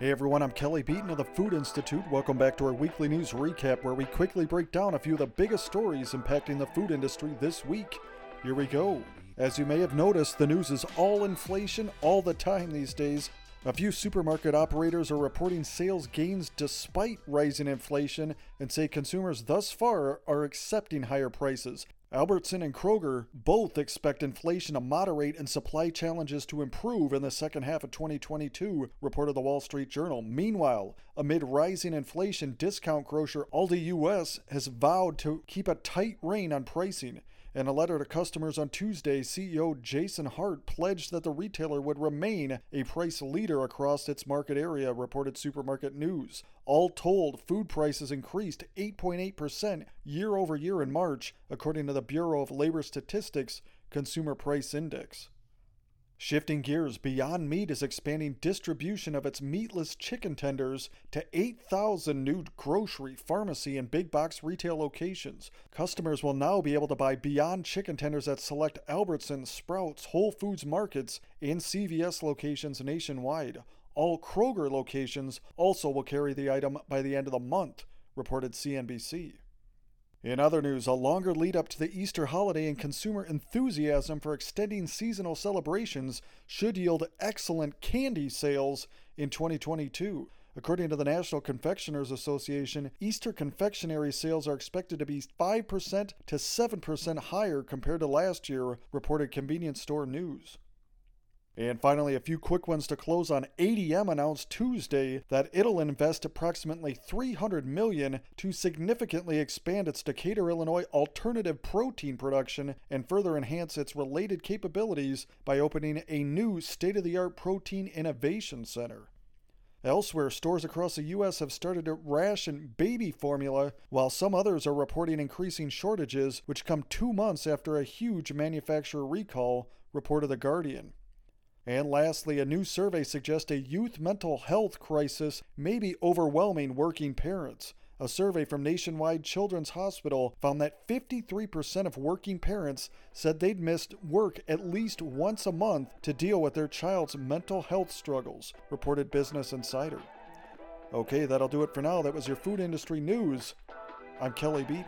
Hey everyone, I'm Kelly Beaton of the Food Institute. Welcome back to our weekly news recap where we quickly break down a few of the biggest stories impacting the food industry this week. Here we go. As you may have noticed, the news is all inflation all the time these days. A few supermarket operators are reporting sales gains despite rising inflation and say consumers thus far are accepting higher prices. Albertson and Kroger both expect inflation to moderate and supply challenges to improve in the second half of 2022, reported the Wall Street Journal. Meanwhile, amid rising inflation, discount grocer Aldi US has vowed to keep a tight rein on pricing. In a letter to customers on Tuesday, CEO Jason Hart pledged that the retailer would remain a price leader across its market area, reported Supermarket News. All told, food prices increased 8.8% year over year in March, according to the Bureau of Labor Statistics Consumer Price Index. Shifting gears, Beyond Meat is expanding distribution of its meatless chicken tenders to 8,000 new grocery, pharmacy, and big box retail locations. Customers will now be able to buy Beyond chicken tenders at select Albertsons, Sprouts, Whole Foods markets, and CVS locations nationwide. All Kroger locations also will carry the item by the end of the month, reported CNBC. In other news, a longer lead up to the Easter holiday and consumer enthusiasm for extending seasonal celebrations should yield excellent candy sales in 2022. According to the National Confectioners Association, Easter confectionery sales are expected to be 5% to 7% higher compared to last year, reported Convenience Store News. And finally, a few quick ones to close on. ADM announced Tuesday that it'll invest approximately 300 million to significantly expand its Decatur, Illinois alternative protein production and further enhance its related capabilities by opening a new state-of-the-art protein innovation center. Elsewhere, stores across the U.S. have started to ration baby formula, while some others are reporting increasing shortages, which come two months after a huge manufacturer recall, reported The Guardian. And lastly, a new survey suggests a youth mental health crisis may be overwhelming working parents. A survey from Nationwide Children's Hospital found that 53% of working parents said they'd missed work at least once a month to deal with their child's mental health struggles, reported Business Insider. Okay, that'll do it for now. That was your food industry news. I'm Kelly Beaton.